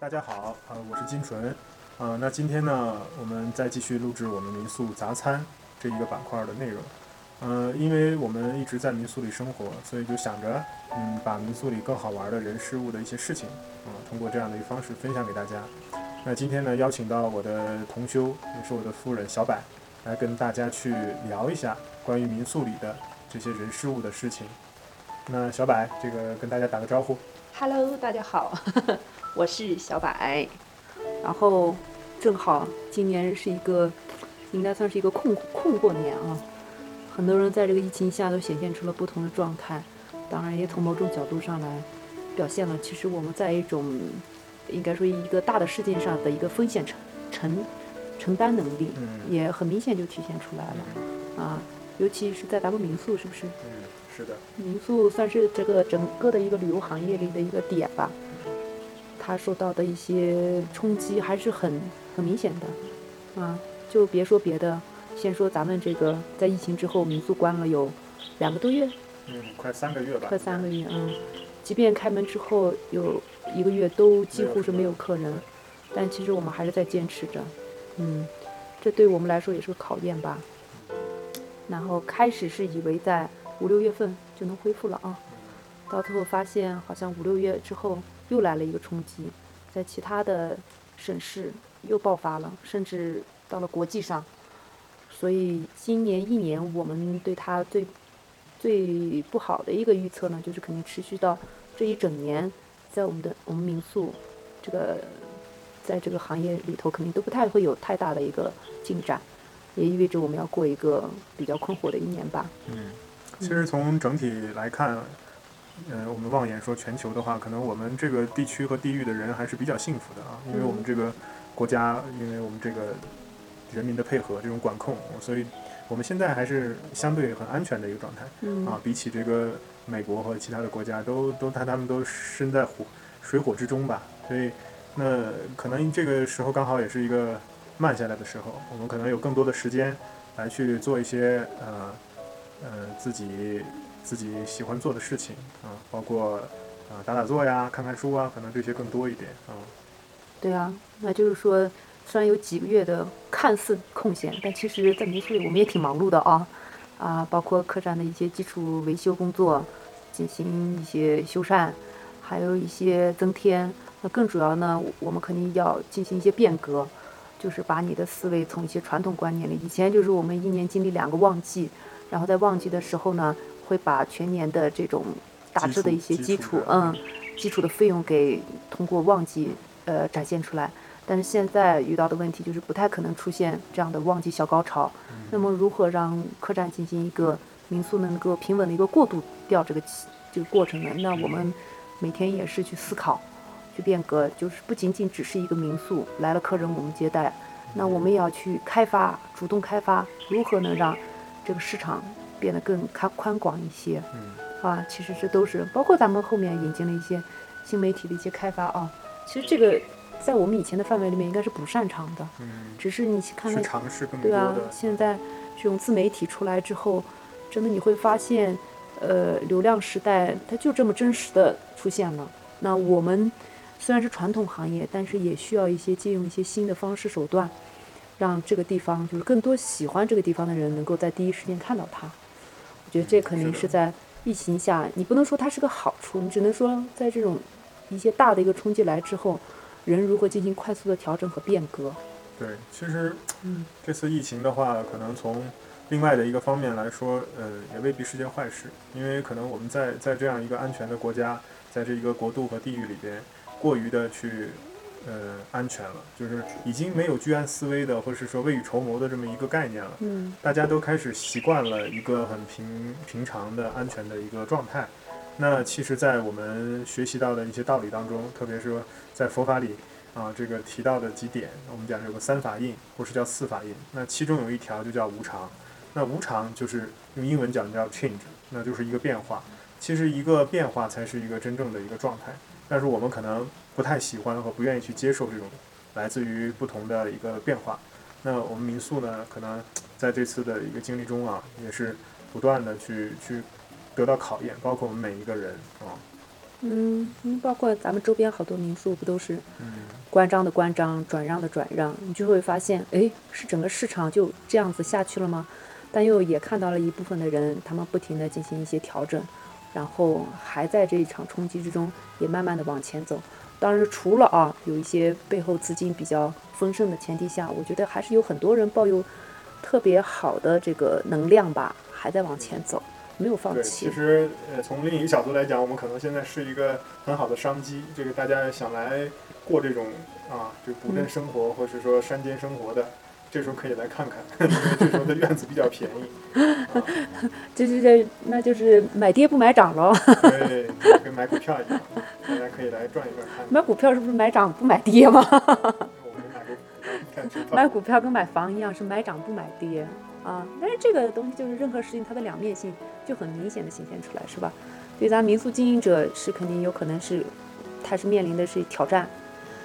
大家好，呃，我是金纯，呃，那今天呢，我们再继续录制我们民宿杂餐这一个板块的内容，呃，因为我们一直在民宿里生活，所以就想着，嗯，把民宿里更好玩的人事物的一些事情，啊、通过这样的一个方式分享给大家。那今天呢，邀请到我的同修，也是我的夫人小柏，来跟大家去聊一下关于民宿里的这些人事物的事情。那小柏，这个跟大家打个招呼。Hello，大家好，我是小柏。然后正好今年是一个应该算是一个困困过年啊，很多人在这个疫情下都显现出了不同的状态，当然也从某种角度上来表现了，其实我们在一种应该说一个大的事件上的一个风险承承承担能力，嗯也很明显就体现出来了啊，尤其是在咱们民宿，是不是？嗯，是的，民宿算是这个整个的一个旅游行业里的一个点吧，它受到的一些冲击还是很很明显的，啊，就别说别的，先说咱们这个在疫情之后，民宿关了有两个多月，嗯，快三个月吧，快三个月，嗯，即便开门之后有一个月都几乎是没有客人，但其实我们还是在坚持着，嗯，这对我们来说也是个考验吧。然后开始是以为在五六月份就能恢复了啊，到最后发现好像五六月之后又来了一个冲击，在其他的省市又爆发了，甚至到了国际上。所以今年一年我们对它最最不好的一个预测呢，就是肯定持续到这一整年，在我们的我们民宿这个在这个行业里头，肯定都不太会有太大的一个进展，也意味着我们要过一个比较困惑的一年吧。嗯，其实从整体来看，呃，我们望眼说全球的话，可能我们这个地区和地域的人还是比较幸福的啊，因为我们这个国家，因为我们这个人民的配合，这种管控，所以我们现在还是相对很安全的一个状态嗯啊，比起这个美国和其他的国家，都都他他们都身在火水火之中吧，所以那可能这个时候刚好也是一个慢下来的时候，我们可能有更多的时间来去做一些呃呃自己自己喜欢做的事情啊，包括啊打打坐呀、看看书啊，可能这些更多一点啊。对啊，那就是说，虽然有几个月的看似空闲，但其实在民宿里我们也挺忙碌的啊，啊，包括客栈的一些基础维修工作，进行一些修缮，还有一些增添。那更主要呢，我们肯定要进行一些变革，就是把你的思维从一些传统观念里，以前就是我们一年经历两个旺季，然后在旺季的时候呢，会把全年的这种大致的一些基础，嗯，基础的费用给通过旺季呃展现出来。但是现在遇到的问题就是不太可能出现这样的旺季小高潮。那么如何让客栈进行一个民宿能够平稳的一个过渡掉这个期这个过程呢？那我们每天也是去思考，去变革，就是不仅仅只是一个民宿来了客人我们接待，那我们也要去开发，主动开发如何能让这个市场变得更宽宽广一些。嗯啊，其实这都是包括咱们后面引进了一些新媒体的一些开发啊。其实这个在我们以前的范围里面应该是不擅长的，嗯，只是你去看去看，尝试更多对啊，，现在这种自媒体出来之后，真的你会发现，呃，流量时代它就这么真实的出现了。那我们虽然是传统行业，但是也需要一些借用一些新的方式手段，让这个地方就是更多喜欢这个地方的人能够在第一时间看到它。我觉得这肯定是在疫情下，你不能说它是个好处，你只能说在这种一些大的一个冲击来之后，人如何进行快速的调整和变革。对，其实嗯这次疫情的话，可能从另外的一个方面来说，呃，也未必是件坏事，因为可能我们在在这样一个安全的国家，在这一个国度和地域里边，过于的去呃安全了，就是已经没有居安思危的，或是说未雨绸缪的这么一个概念了。嗯大家都开始习惯了一个很平平常的安全的一个状态。那其实，在我们学习到的一些道理当中，特别是说在佛法里啊，这个提到的几点，我们讲有个三法印，或是叫四法印。那其中有一条就叫无常。那无常就是用英文讲叫 change，那就是一个变化。其实一个变化才是一个真正的一个状态，但是我们可能不太喜欢和不愿意去接受这种来自于不同的一个变化。那我们民宿呢，可能在这次的一个经历中啊，也是不断的去去得到考验，包括我们每一个人啊。嗯，包括咱们周边好多民宿不都是嗯，关张的关张，转让的转让，你就会发现，哎，是整个市场就这样子下去了吗？但又也看到了一部分的人，他们不停的进行一些调整，然后还在这一场冲击之中，也慢慢的往前走。当然，除了啊，有一些背后资金比较丰盛的前提下，我觉得还是有很多人抱有特别好的这个能量吧，还在往前走，没有放，弃其。实呃，从另一个角度来讲，我们可能现在是一个很好的商机，这个大家想来过这种啊，就古镇嗯生活，或是说山间生活的。这时候可以来看看，这时候的院子比较便宜，啊、这这这，那就是买跌不买涨喽。对，就跟买股票一样，大家可以来转一转看。买股票是不是买涨不买跌吗？买股票跟买房一样，是买涨不买跌啊。但是这个东西就是任何事情它的两面性就很明显的显现出来，是吧？对咱民宿经营者是肯定有可能是，他是面临的是挑战，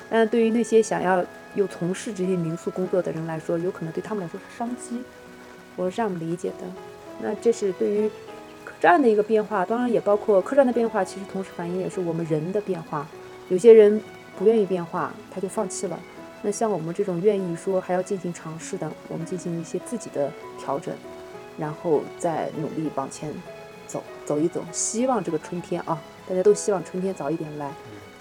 但对于那些想要有从事这些民宿工作的人来说，有可能对他们来说是商机，我是这样理解的。那这是对于客栈的一个变化，当然也包括客栈的变化，其实同时反映也是我们人的变化。有些人不愿意变化，他就放弃了。那像我们这种愿意说还要进行尝试的，我们进行一些自己的调整，然后再努力往前走走一走。希望这个春天啊，大家都希望春天早一点来，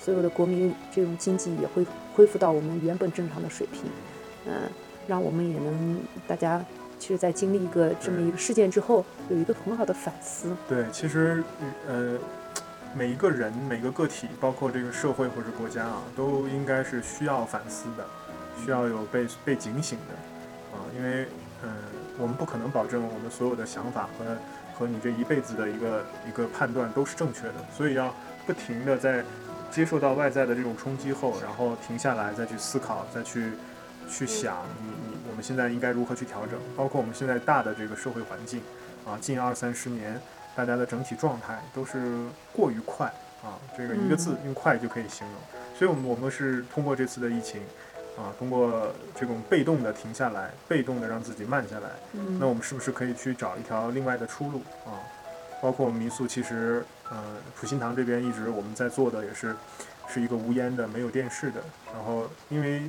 所有的国民这种经济也恢恢复到我们原本正常的水平，嗯、让我们也能大家其实，在经历一个这么一个事件之后，有一个很好的反思。对，其实呃，每一个人、每个个体，包括这个社会或者国家啊，都应该是需要反思的，需要有被被警醒的啊，因为嗯、呃，我们不可能保证我们所有的想法和和你这一辈子的一个一个判断都是正确的，所以要不停的在接受到外在的这种冲击后，然后停下来再去思考，再去去想你你我们现在应该如何去调整，包括我们现在大的这个社会环境啊，近二三十年。大家的整体状态都是过于快啊，这个一个字用快就可以形容。所以，我们我们是通过这次的疫情啊，通过这种被动的停下来，被动的让自己慢下来，嗯那我们是不是可以去找一条另外的出路啊？包括我们民宿，其实呃，普心堂这边一直我们在做的也是是一个无烟的、没有电视的。然后，因为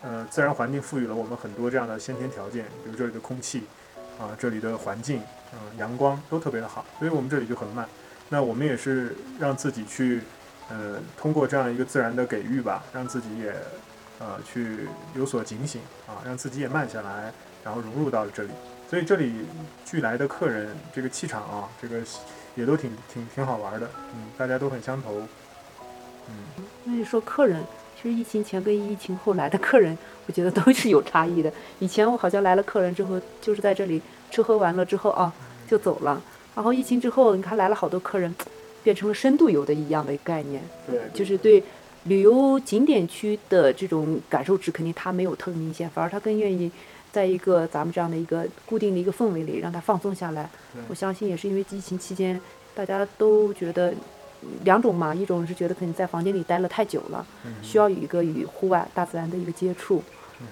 呃，自然环境赋予了我们很多这样的先天条件，比如这里的空气啊，这里的环境。嗯，阳光都特别的好，所以我们这里就很慢。那我们也是让自己去，呃，通过这样一个自然的给予吧，让自己也，呃，去有所警醒啊，让自己也慢下来，然后融入到了这里。所以这里聚来的客人，这个气场啊，这个也都挺挺挺好玩的，嗯，大家都很相投，嗯。那你说客人，其实疫情前跟疫情后来的客人，我觉得都是有差异的。以前我好像来了客人之后，就是在这里吃喝完了之后啊。就走了，然后疫情之后，你看来了好多客人，变成了深度游的一样的概念，对，就是对旅游景点区的这种感受值，肯定他没有特别明显，反而他更愿意在一个咱们这样的一个固定的一个氛围里，让他放松下来。我相信也是因为疫情期间，大家都觉得两种嘛，一种是觉得可能在房间里待了太久了，需要有一个与户外大自然的一个接触，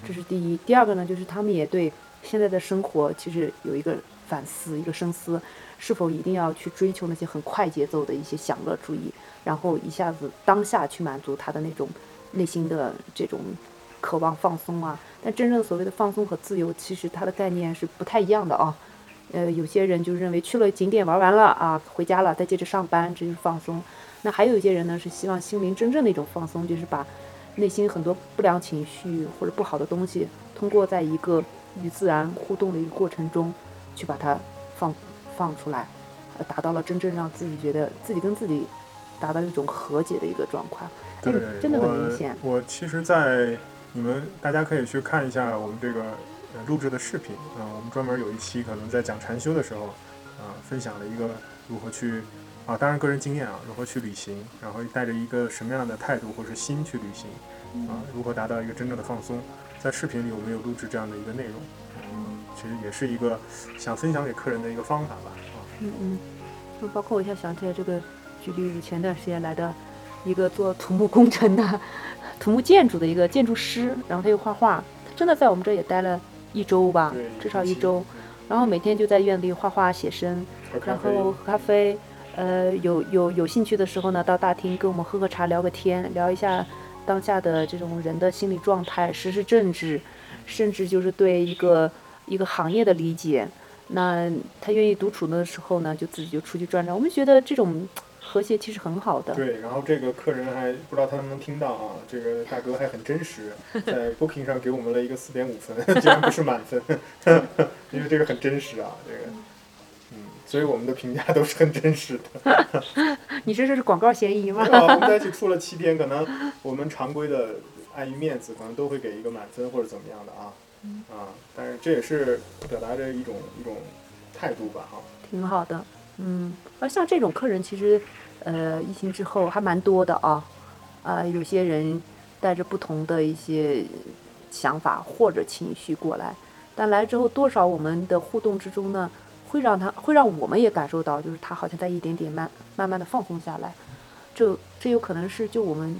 这是第一。第二个呢，就是他们也对现在的生活其实有一个。反思一个深思，是否一定要去追求那些很快节奏的一些享乐主义，然后一下子当下去满足他的那种内心的这种渴望放松啊？但真正所谓的放松和自由，其实它的概念是不太一样的啊。呃，有些人就认为去了景点玩完了啊，回家了再接着上班，这就是放松。那还有一些人呢，是希望心灵真正的一种放松，就是把内心很多不良情绪或者不好的东西，通过在一个与自然互动的一个过程中。去把它放放出来，呃，达到了真正让自己觉得自己跟自己达到一种和解的一个状况，这个，真的很明显。我其实，在你们大家可以去看一下我们这个呃录制的视频啊、呃，我们专门有一期可能在讲禅修的时候，啊、呃，分享了一个如何去啊，当然个人经验啊，如何去旅行，然后带着一个什么样的态度或是心去旅行，啊，如何达到一个真正的放松，在视频里我们有录制这样的一个内容。嗯其实也是一个想分享给客人的一个方法吧，啊，嗯嗯，就包括我一下想起来这个，举例子前段时间来的一个做土木工程的、土木建筑的一个建筑师，然后他又画画，他真的在我们这也待了一周吧，至少一周，然后每天就在院子里画画写生，然后喝咖啡，呃，有有有兴趣的时候呢，到大厅跟我们喝喝茶，聊个天，聊一下当下的这种人的心理状态、时事政治，甚至就是对一个一个行业的理解。那他愿意独处的时候呢，就自己就出去转转。我们觉得这种和谐其实很好的。对，然后这个客人还不知道他能不能听到啊，这个大哥还很真实，在 Booking 上给我们了一个四点五分，竟然不是满分，因为这个很真实啊，这个，嗯，所以我们的评价都是很真实的。你这是广告嫌疑吗？我们在一起处了七天，可能我们常规的碍于面子，可能都会给一个满分或者怎么样的啊。啊，但是这也是表达着一种一种态度吧，哈，挺好的，嗯，而像这种客人，其实，呃，疫情之后还蛮多的啊，啊，有些人带着不同的一些想法或者情绪过来，但来之后多少我们的互动之中呢，会让他会让我们也感受到，就是他好像在一点点慢慢慢的放松下来，这这有可能是就我们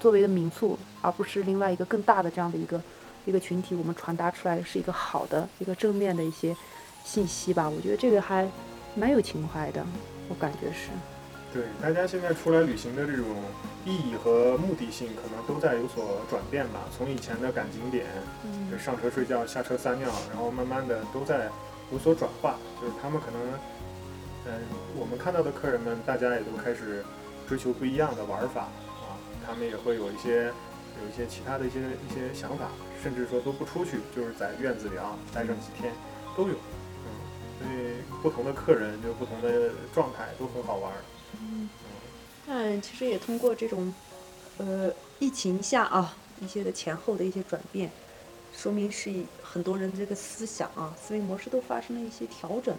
作为的民宿，而不是另外一个更大的这样的一个。一个群体，我们传达出来的是一个好的、一个正面的一些信息吧。我觉得这个还蛮有情怀的，我感觉是。对，大家现在出来旅行的这种意义和目的性，可能都在有所转变吧。从以前的赶景点，就上车睡觉、下车撒尿，然后慢慢的都在有所转化。就是他们可能，嗯，我们看到的客人们，大家也都开始追求不一样的玩法啊。他们也会有一些有一些其他的一些一些想法。甚至说都不出去，就是在院子里啊待上几天，都有，嗯，所以不同的客人就不同的状态都很好玩。嗯，但其实也通过这种，呃，疫情下啊一些的前后的一些转变，说明是很多人这个思想啊思维模式都发生了一些调整，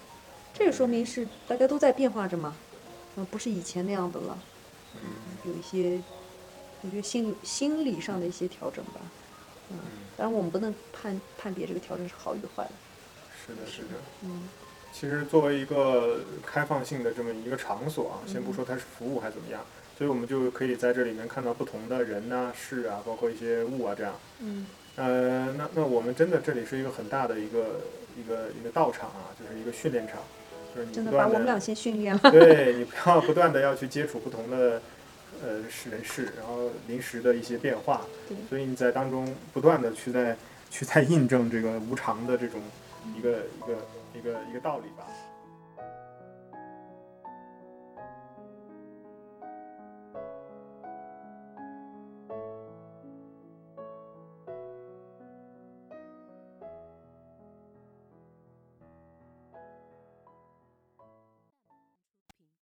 这也说明是大家都在变化着嘛，嗯，不是以前那样的了，嗯，有一些，我觉得心心理上的一些调整吧。嗯，当然我们不能判判别这个调整是好与坏的。是的，是的。嗯，其实作为一个开放性的这么一个场所啊，先不说它是服务还是怎么样，所以我们就可以在这里面看到不同的人呐、事啊，包括一些物啊这样。嗯。呃，那那我们真的这里是一个很大的一个一个一个道场啊，就是一个训练场，就是你真的把我们俩先训练了。对你不要不断的要去接触不同的。呃，是人事，然后临时的一些变化，所以你在当中不断的去在去在印证这个无常的这种一个一个一个一个道理吧。